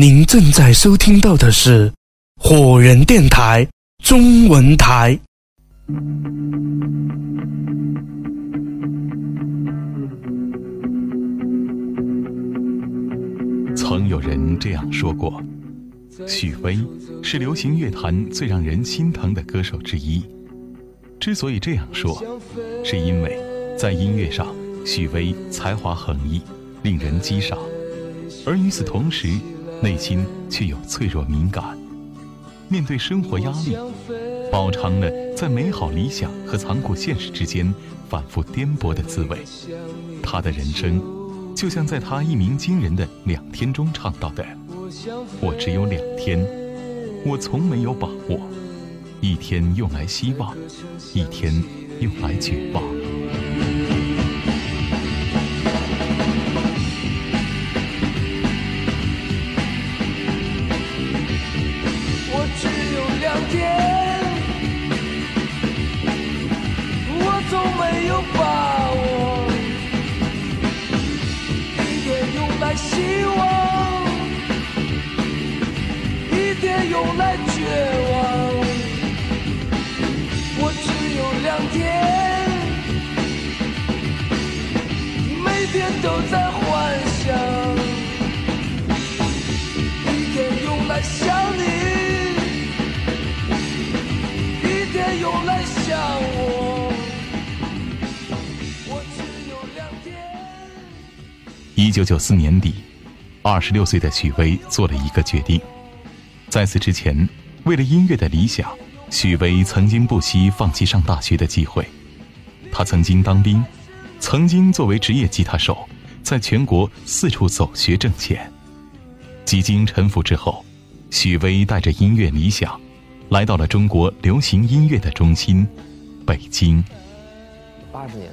您正在收听到的是火人电台中文台。曾有人这样说过：许巍是流行乐坛最让人心疼的歌手之一。之所以这样说，是因为在音乐上，许巍才华横溢，令人激赏；而与此同时，内心却有脆弱敏感，面对生活压力，饱尝了在美好理想和残酷现实之间反复颠簸的滋味。他的人生，就像在他一鸣惊人的两天中唱到的：“我只有两天，我从没有把握，一天用来希望，一天用来绝望。”九九四年底，二十六岁的许巍做了一个决定，在此之前，为了音乐的理想，许巍曾经不惜放弃上大学的机会，他曾经当兵。曾经作为职业吉他手，在全国四处走学挣钱。几经沉浮之后，许巍带着音乐理想，来到了中国流行音乐的中心——北京。八十年，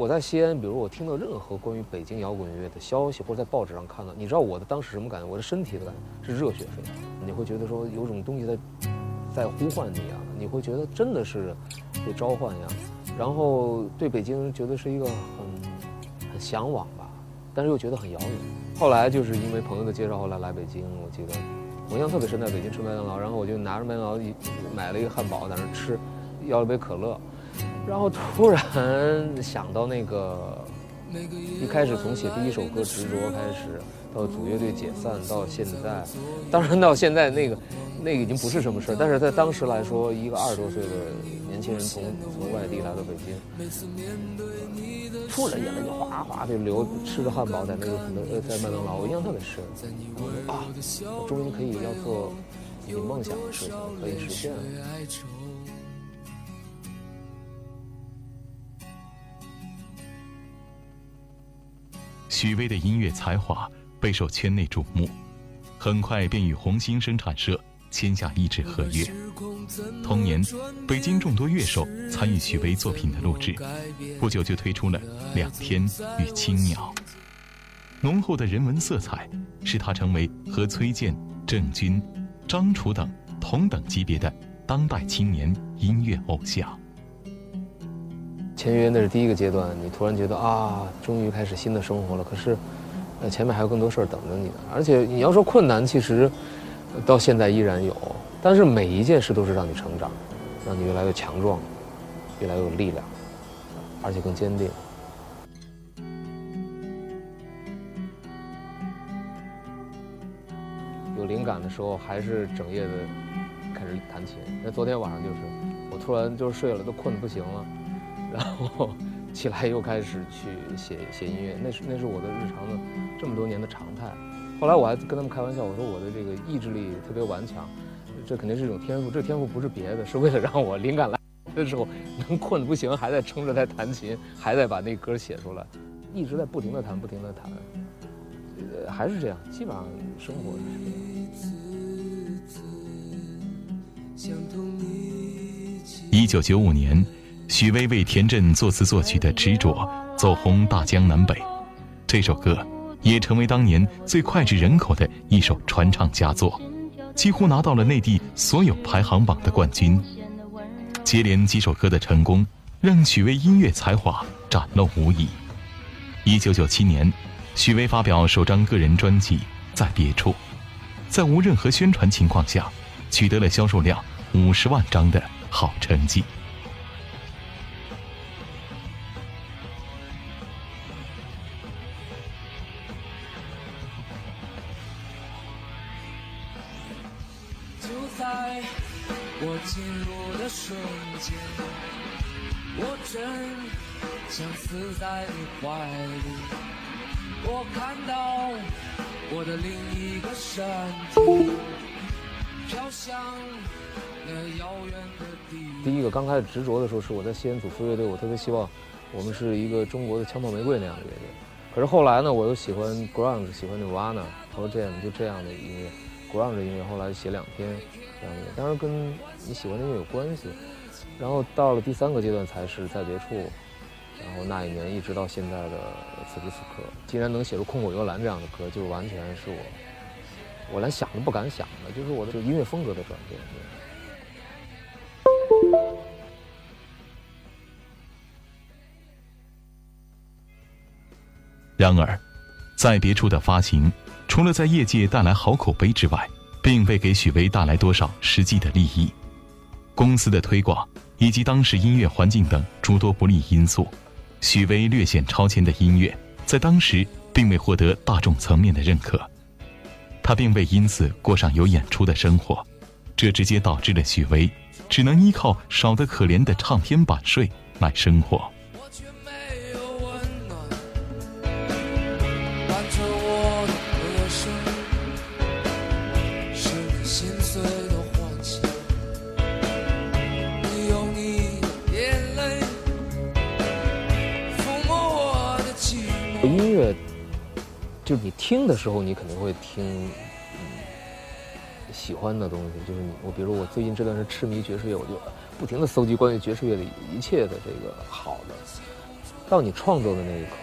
我在西安，比如我听到任何关于北京摇滚乐的消息，或者在报纸上看到，你知道我的当时什么感觉？我的身体的感觉是热血沸腾，你会觉得说有种东西在在呼唤你啊，你会觉得真的是被召唤一样。然后对北京觉得是一个很很向往吧，但是又觉得很遥远。后来就是因为朋友的介绍，后来来北京。我记得我印象特别深，在北京吃麦当劳，然后我就拿着麦当劳买了一个汉堡在那吃，要了杯可乐，然后突然想到那个一开始从写第一首歌《执着》开始，到组乐队解散到现在，当然到现在那个那个已经不是什么事儿，但是在当时来说，一个二十多岁的。年轻人从从外地来到北京，突然眼泪就哗哗的流，吃着汉堡在那个呃在麦当劳，我印象特别深。啊，我终于可以要做你梦想的事情，可以实现了。许巍的音乐才华备受圈内瞩目，很快便与红星生产社。签下一纸合约。同年，北京众多乐手参与许巍作品的录制，不久就推出了《两天与青鸟》。浓厚的人文色彩，使他成为和崔健、郑钧、张楚等同等级别的当代青年音乐偶像。签约那是第一个阶段，你突然觉得啊，终于开始新的生活了。可是，呃，前面还有更多事儿等着你呢。而且你要说困难，其实。到现在依然有，但是每一件事都是让你成长，让你越来越强壮，越来越有力量，而且更坚定。有灵感的时候，还是整夜的开始弹琴。那昨天晚上就是，我突然就睡了，都困得不行了，然后 起来又开始去写写音乐。那是那是我的日常的这么多年的常态。后来我还跟他们开玩笑，我说我的这个意志力特别顽强，这肯定是一种天赋。这天赋不是别的，是为了让我灵感来的时候能困得不行，还在撑着在弹琴，还在把那歌写出来，一直在不停的弹，不停的弹，呃，还是这样，基本上生活是这样。一九九五年，许巍为田震作词作曲的《执着》走红大江南北，这首歌。也成为当年最脍炙人口的一首传唱佳作，几乎拿到了内地所有排行榜的冠军。接连几首歌的成功，让许巍音乐才华展露无遗。一九九七年，许巍发表首张个人专辑《在别处》，在无任何宣传情况下，取得了销售量五十万张的好成绩。在我进入的瞬间，我真想死在你怀里。我看到我的另一个身体飘向那遥远的地。第一个刚开始执着的时候，是我在西安组织乐队，我特别希望我们是一个中国的枪炮玫瑰那样的乐队。可是后来呢，我又喜欢 grunge，喜欢 Nirvana 和 Jam 就这样的音乐，grunge 音乐。后来写两天这样的，当然跟你喜欢的音乐有关系。然后到了第三个阶段才是在别处，然后那一年一直到现在的此时此刻，竟然能写出《空谷幽兰》这样的歌，就完全是我我连想都不敢想的，就是我的音乐风格的转变。然而，在别处的发行，除了在业界带来好口碑之外，并未给许巍带来多少实际的利益。公司的推广以及当时音乐环境等诸多不利因素，许巍略显超前的音乐在当时并未获得大众层面的认可，他并未因此过上有演出的生活，这直接导致了许巍只能依靠少得可怜的唱片版税来生活。就是你听的时候，你肯定会听，嗯，喜欢的东西。就是你，我比如我最近这段时间痴迷爵士乐，我就不停的搜集关于爵士乐的一切的这个好的。到你创作的那一刻，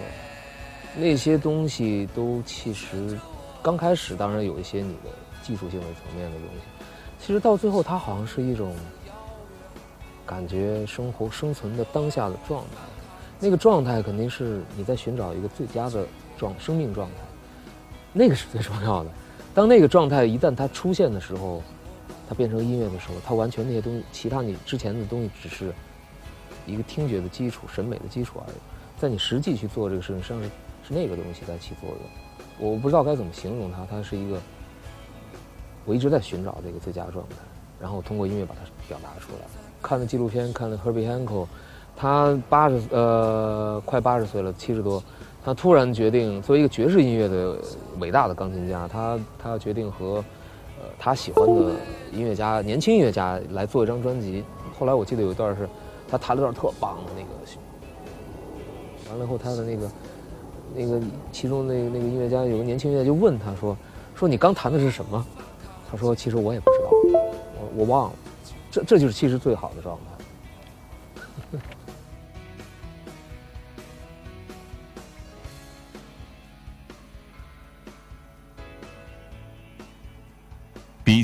那些东西都其实刚开始当然有一些你的技术性的层面的东西，其实到最后它好像是一种感觉生活生存的当下的状态。那个状态肯定是你在寻找一个最佳的状生命状态，那个是最重要的。当那个状态一旦它出现的时候，它变成音乐的时候，它完全那些东西，其他你之前的东西只是一个听觉的基础、审美的基础而已。在你实际去做这个事情，实际上是是那个东西在起作用。我不知道该怎么形容它，它是一个我一直在寻找这个最佳状态，然后通过音乐把它表达出来。看了纪录片，看了 Herbie Hancock。他八十呃快八十岁了，七十多，他突然决定作为一个爵士音乐的伟大的钢琴家，他他决定和呃他喜欢的音乐家年轻音乐家来做一张专辑。后来我记得有一段是，他弹了段特棒的那个，完了以后他的那个那个其中那个那个音乐家有个年轻音乐家就问他说说你刚弹的是什么？他说其实我也不知道，我我忘了。这这就是其实最好的状态。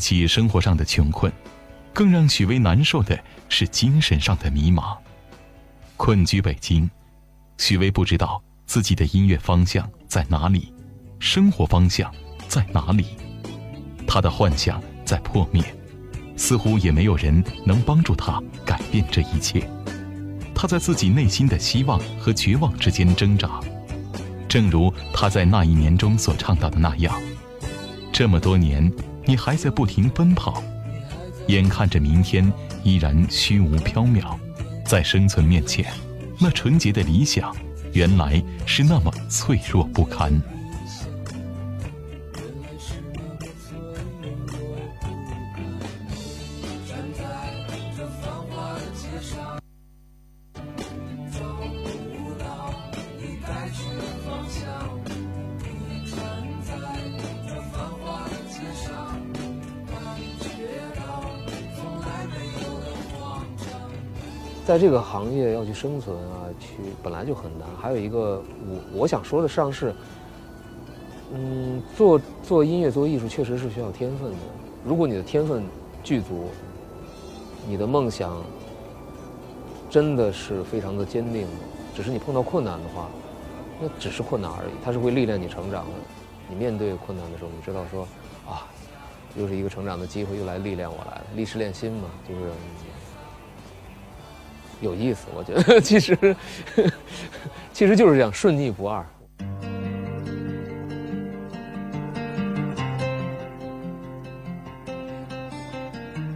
起生活上的穷困，更让许巍难受的是精神上的迷茫。困居北京，许巍不知道自己的音乐方向在哪里，生活方向在哪里。他的幻想在破灭，似乎也没有人能帮助他改变这一切。他在自己内心的希望和绝望之间挣扎，正如他在那一年中所唱到的那样：这么多年。你还在不停奔跑，眼看着明天依然虚无缥缈，在生存面前，那纯洁的理想，原来是那么脆弱不堪。在这个行业要去生存啊，去本来就很难。还有一个，我我想说的实际上是，嗯，做做音乐、做艺术确实是需要天分的。如果你的天分具足，你的梦想真的是非常的坚定，只是你碰到困难的话，那只是困难而已，它是会历练你成长的。你面对困难的时候，你知道说，啊，又是一个成长的机会，又来历练我来了，历史练心嘛，就是有意思。我觉得 其实 其实就是这样，顺逆不二。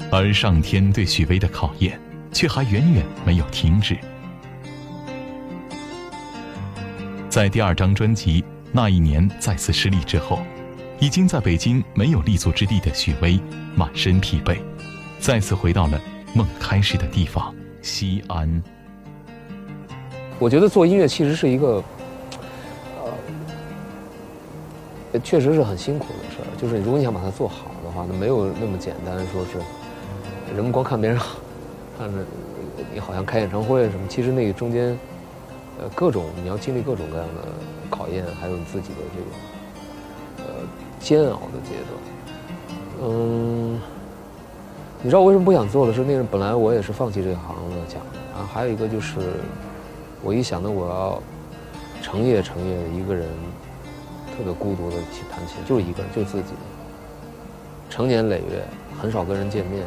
而上天对许巍的考验，却还远远没有停止。在第二张专辑那一年再次失利之后，已经在北京没有立足之地的许巍，满身疲惫，再次回到了梦开始的地方——西安。我觉得做音乐其实是一个，呃，确实是很辛苦的事儿。就是如果你想把它做好的话，那没有那么简单，说是。人们光看别人，看着你好像开演唱会什么，其实那个中间，呃，各种你要经历各种各样的考验，还有你自己的这个呃煎熬的阶段。嗯，你知道我为什么不想做的是，那个本来我也是放弃这行的讲，然后还有一个就是，我一想到我要成夜成夜的一个人，特别孤独的去弹琴，就是一个人，就自己，成年累月很少跟人见面。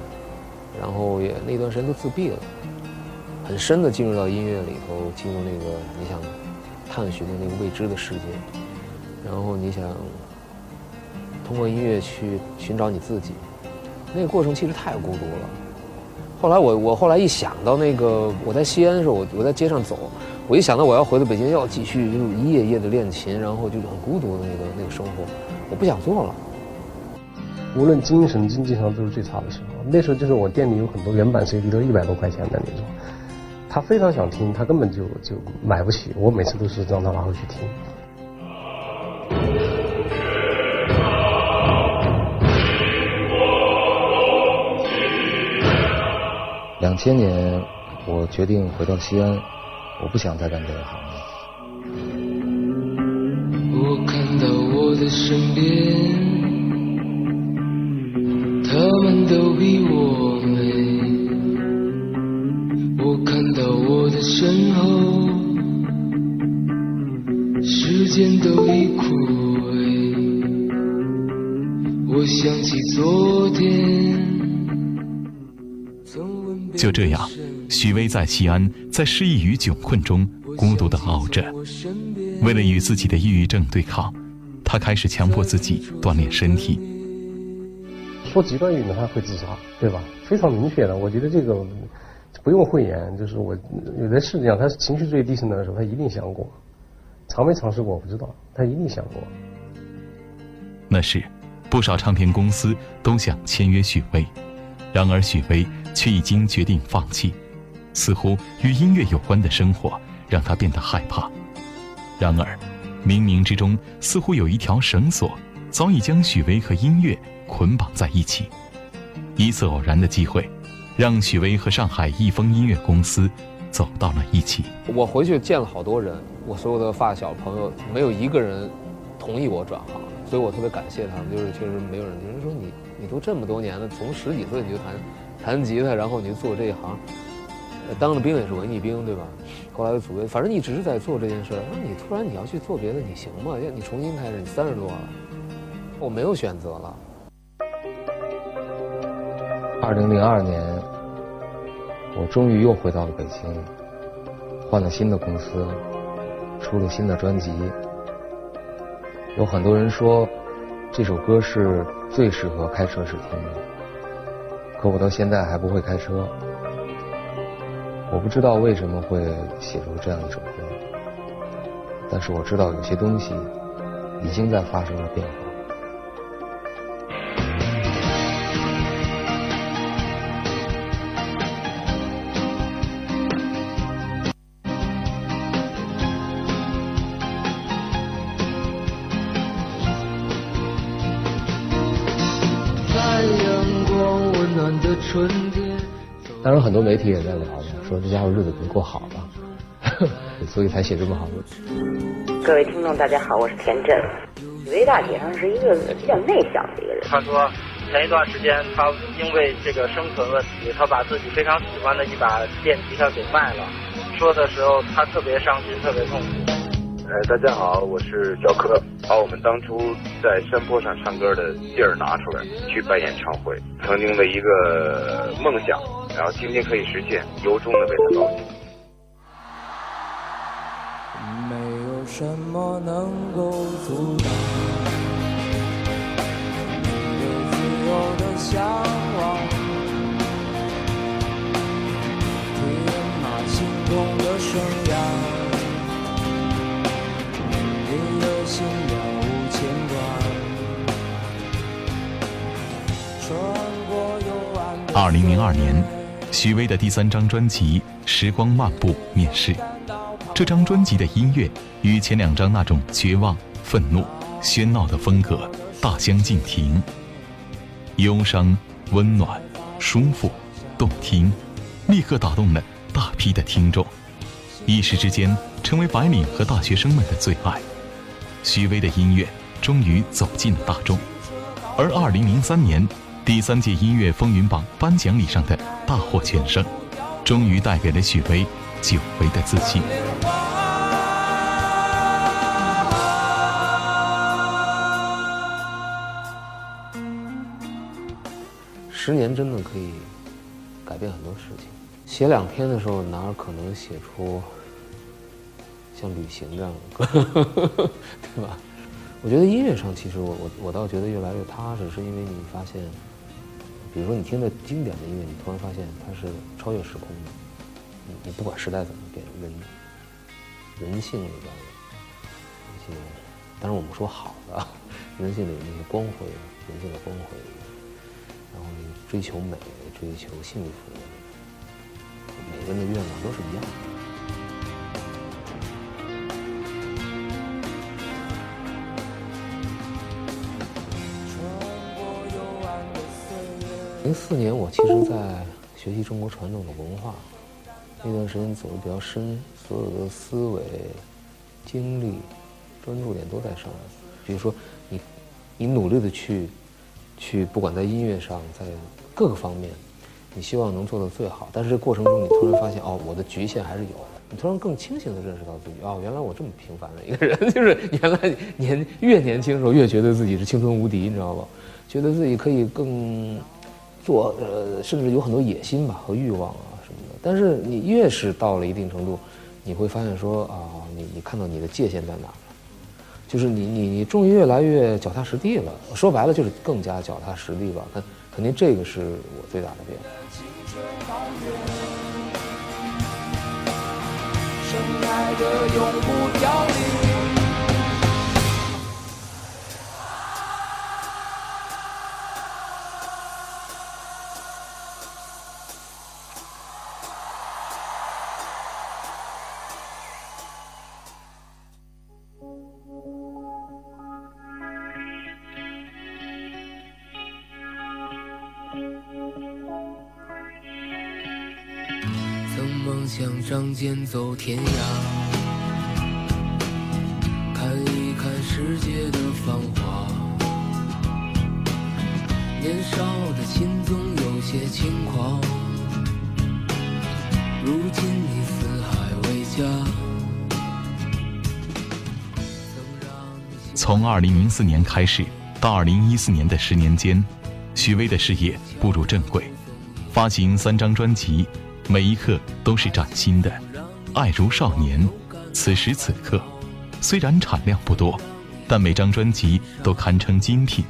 然后也那段时间都自闭了，很深的进入到音乐里头，进入那个你想探寻的那个未知的世界，然后你想通过音乐去寻找你自己，那个过程其实太孤独了。后来我我后来一想到那个我在西安的时候，我我在街上走，我一想到我要回到北京又要继续就一夜夜的练琴，然后就很孤独的那个那个生活，我不想做了。无论精神经济上都是最差的时候。那时候就是我店里有很多原版 CD 都一百多块钱的那种，他非常想听，他根本就就买不起。我每次都是让他拿回去听。两千年，我决定回到西安，我不想再干这个行业。我看到我的身边。他们都比我美，我看到我的身后，时间都已枯萎。我想起昨天。就这样，许巍在西安，在失意与窘困中孤独的熬着。为了与自己的抑郁症对抗，他开始强迫自己锻炼身体。说极端一点，他会自杀，对吧？非常明确的，我觉得这个不用讳言，就是我有的是这样，他情绪最低沉的时候，他一定想过，尝没尝试过我不知道，他一定想过。那是，不少唱片公司都想签约许巍，然而许巍却已经决定放弃。似乎与音乐有关的生活让他变得害怕。然而，冥冥之中似乎有一条绳索，早已将许巍和音乐。捆绑在一起，一次偶然的机会，让许巍和上海易风音乐公司走到了一起。我回去见了好多人，我所有的发小朋友，没有一个人同意我转行，所以我特别感谢他们。就是确实没有人，有人说你你都这么多年了，从十几岁你就谈弹吉他，然后你就做这一行，当了兵也是文艺兵，对吧？后来又组队，反正一直在做这件事。那你突然你要去做别的，你行吗？要你重新开始，你三十多了，我没有选择了。二零零二年，我终于又回到了北京，换了新的公司，出了新的专辑。有很多人说这首歌是最适合开车时听的，可我到现在还不会开车。我不知道为什么会写出这样一首歌，但是我知道有些东西已经在发生了变化。很多媒体也在聊嘛，说这家伙日子能过好了，所以才写这么好的。各位听众，大家好，我是田震。许巍大姐上是一个比较内向的一个人。他说，前一段时间他因为这个生存问题，他把自己非常喜欢的一把电吉他给卖了。说的时候他特别伤心，特别痛苦。呃，大家好，我是小柯，把我们当初在山坡上唱歌的地儿拿出来，去办演唱会，曾经的一个梦想，然后今天可以实现，由衷的为他高兴。没有什么能够阻挡你对自由的向往，天马行空的生涯。你的心了无牵挂，穿过幽暗的二零零二年，许巍的第三张专辑《时光漫步》面世。这张专辑的音乐与前两张那种绝望、愤怒、喧闹的风格大相径庭，忧伤、温暖、舒服、动听，立刻打动了大批的听众，一时之间成为白领和大学生们的最爱。许巍的音乐终于走进了大众，而二零零三年第三届音乐风云榜颁奖礼上的大获全胜，终于带给了许巍久违的自信。十年真的可以改变很多事情。写两篇的时候，哪儿可能写出像旅行这样的歌，对吧？我觉得音乐上，其实我我我倒觉得越来越踏实，是因为你发现，比如说你听的经典的音乐，你突然发现它是超越时空的。你你不管时代怎么变，人人性里边的一些，当然我们说好的，人性里那些光辉，人性的光辉。然后追求美，追求幸福，每个人的愿望都是一样的。零四年，我其实在学习中国传统的文化，那段时间走的比较深，所有的思维、精力、专注点都在上面。比如说，你你努力的去。去，不管在音乐上，在各个方面，你希望能做到最好。但是这过程中，你突然发现，哦，我的局限还是有的。你突然更清醒地认识到自己，哦，原来我这么平凡的一个人，就是原来年越年轻的时候越觉得自己是青春无敌，你知道吧？觉得自己可以更做，呃，甚至有很多野心吧和欲望啊什么的。但是你越是到了一定程度，你会发现说，啊，你你看到你的界限在哪儿？就是你你你终于越来越脚踏实地了，说白了就是更加脚踏实地吧。肯肯定这个是我最大的变化。想仗剑走天涯，看一看世界的繁华。年少的心总有些轻狂，如今你四海为家。从二零零四年开始到二零一四年的十年间，许巍的事业步入正轨，发行三张专辑。每一刻都是崭新的，爱如少年。此时此刻，虽然产量不多，但每张专辑都堪称精品。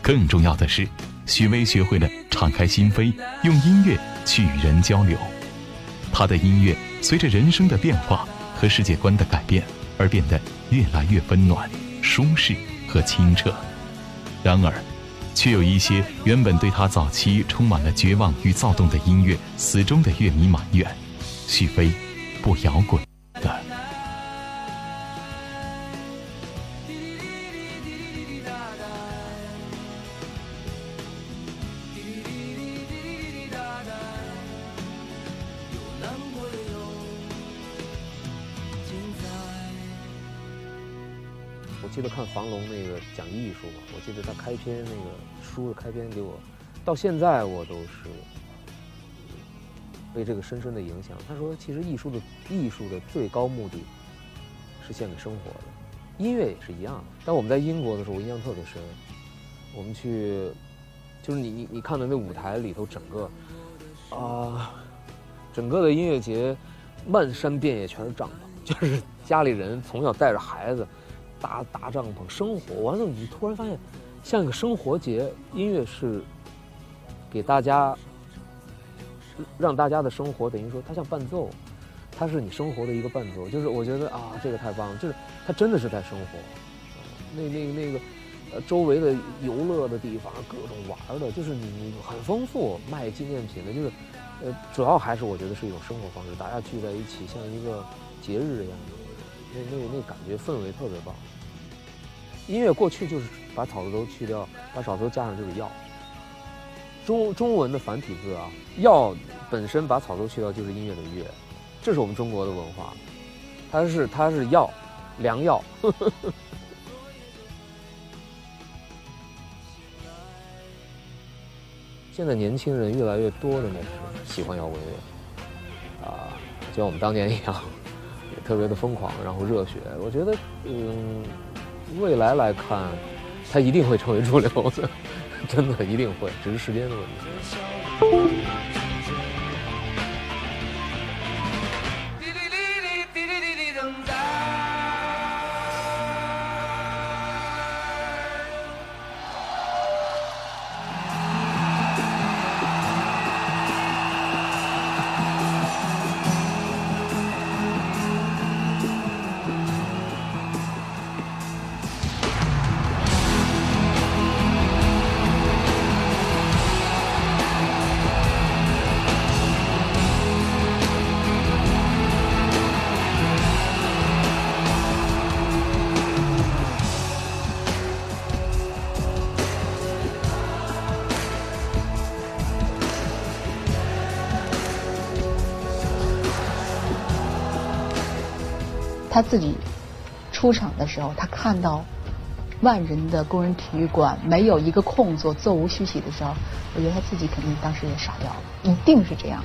更重要的是，许巍学会了敞开心扉，用音乐去与人交流。他的音乐随着人生的变化和世界观的改变而变得越来越温暖、舒适和清澈。然而，却有一些原本对他早期充满了绝望与躁动的音乐，死忠的乐迷埋怨：许飞不摇滚的。我记得看房龙那个讲艺术嘛，我记得他开篇那个书的开篇给我，到现在我都是被这个深深的影响。他说，其实艺术的艺术的最高目的，是献给生活的，音乐也是一样的。当我们在英国的时候，我印象特别深，我们去，就是你你你看到那舞台里头整个，啊，整个的音乐节，漫山遍野全是帐篷，就是家里人从小带着孩子，搭搭帐篷生活，完了你突然发现，像一个生活节，音乐是给大家。让大家的生活等于说，它像伴奏，它是你生活的一个伴奏。就是我觉得啊，这个太棒了，就是它真的是在生活。那那那个，呃，周围的游乐的地方，各种玩的，就是你很丰富。卖纪念品的，就是，呃，主要还是我觉得是一种生活方式，大家聚在一起，像一个节日一样的，那那那感觉氛围特别棒。音乐过去就是把草字头去掉，把草字头加上就是药。中中文的繁体字啊，药本身把草字头去掉就是音乐的乐，这是我们中国的文化，它是它是药，良药。现在年轻人越来越多的呢是喜欢摇滚乐，啊，就像我们当年一样，也特别的疯狂，然后热血。我觉得，嗯，未来来看，它一定会成为主流的。真的一定会，只是时间的问题。他自己出场的时候，他看到万人的工人体育馆没有一个空座，座无虚席的时候，我觉得他自己肯定当时也傻掉了，一定是这样。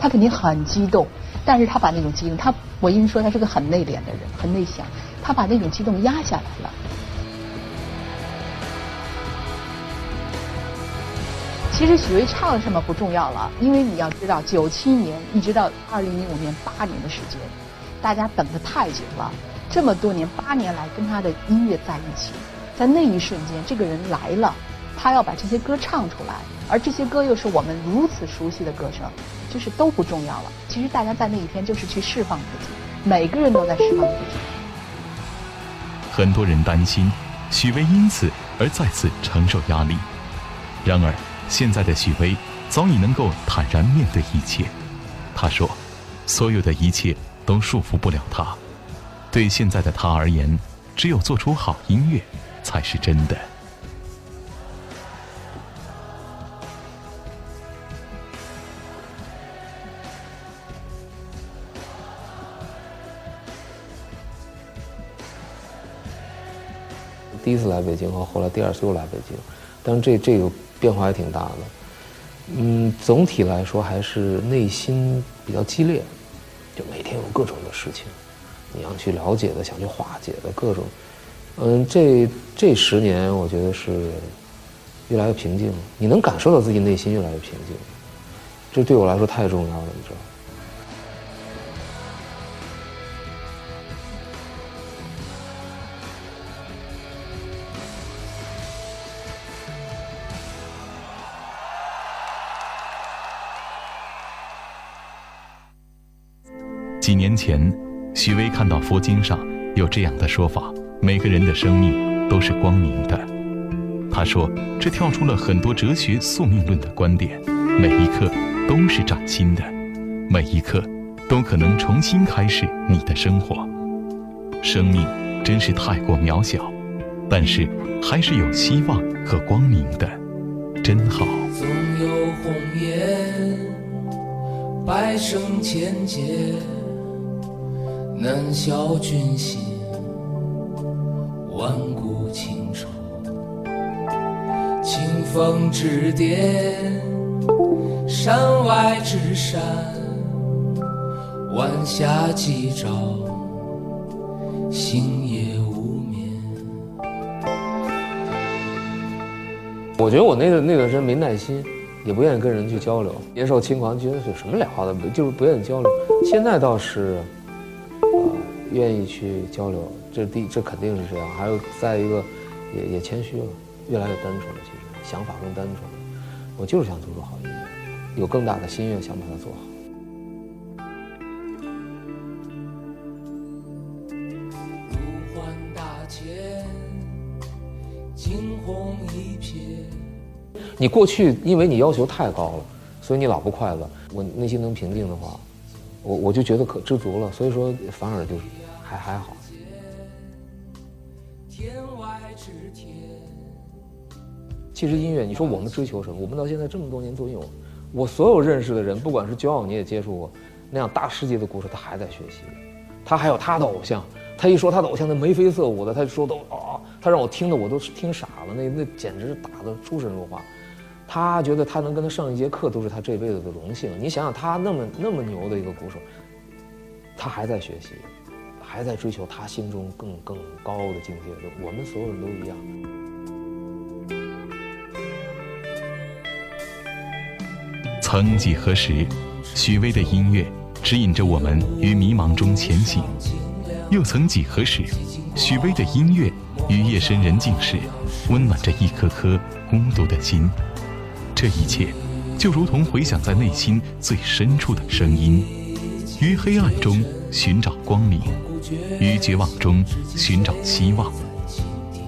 他肯定很激动，但是他把那种激动，他我因为说他是个很内敛的人，很内向，他把那种激动压下来了。其实许巍唱了什么不重要了，因为你要知道，九七年一直到二零零五年八年的时间。大家等的太久了，这么多年八年来跟他的音乐在一起，在那一瞬间，这个人来了，他要把这些歌唱出来，而这些歌又是我们如此熟悉的歌声，就是都不重要了。其实大家在那一天就是去释放自己，每个人都在释放自己。很多人担心许巍因此而再次承受压力，然而现在的许巍早已能够坦然面对一切。他说：“所有的一切。”都束缚不了他。对现在的他而言，只有做出好音乐，才是真的。第一次来北京和后来第二次又来北京，但是这这个变化还挺大的。嗯，总体来说还是内心比较激烈。各种的事情，你要去了解的，想去化解的各种，嗯，这这十年我觉得是越来越平静，你能感受到自己内心越来越平静，这对我来说太重要了，你知道。年前，许巍看到佛经上有这样的说法：每个人的生命都是光明的。他说，这跳出了很多哲学宿命论的观点。每一刻都是崭新的，每一刻都可能重新开始你的生活。生命真是太过渺小，但是还是有希望和光明的，真好。总有红颜，百生千劫。难消君心，万古情仇。清风之巅，山外之山，晚霞几朝。星夜无眠。我觉得我那个那段时间没耐心，也不愿意跟人去交流，年少轻狂，觉得有什么聊的，就是不愿意交流。现在倒是，愿意去交流，这第这肯定是这样。还有再一个，也也谦虚了，越来越单纯了。其实想法更单纯了，我就是想做出好音乐，有更大的心愿想把它做好。路环大千，惊鸿一瞥。你过去因为你要求太高了，所以你老不快乐。我内心能平静的话，我我就觉得可知足了。所以说反而就是还还好。其实音乐，你说我们追求什么？我们到现在这么多年都有，我所有认识的人，不管是骄傲你也接触过，那样大世界的故事，他还在学习，他还有他的偶像，他一说他的偶像那眉飞色舞的，他就说都啊，他让我听的我都听傻了，那那简直是打得出神入化。他觉得他能跟他上一节课都是他这辈子的荣幸。你想想，他那么那么牛的一个鼓手，他还在学习，还在追求他心中更更高的境界。就我们所有人都一样。曾几何时，许巍的音乐指引着我们于迷茫中前行；又曾几何时，许巍的音乐于夜深人静时，温暖着一颗颗孤独的心。这一切，就如同回响在内心最深处的声音，于黑暗中寻找光明，于绝望中寻找希望，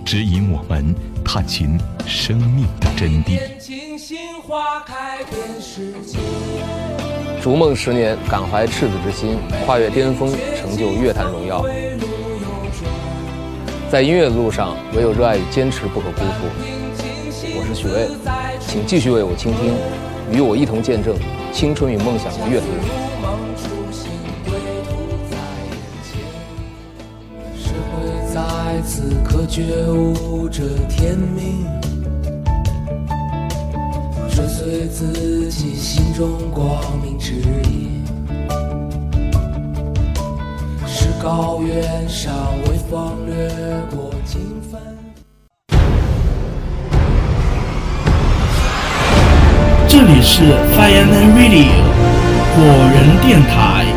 指引我们探寻生命的真谛。逐梦十年，感怀赤子之心，跨越巅峰，成就乐坛荣耀。在音乐的路上，唯有热爱与坚持不可辜负。我是许巍，请继续为我倾听，与我一同见证青春与梦想的乐途。是会在此刻觉悟这天命，追随自己心中光明指引。是高原上微风掠过金帆。这里是 Fireman Radio 火人电台。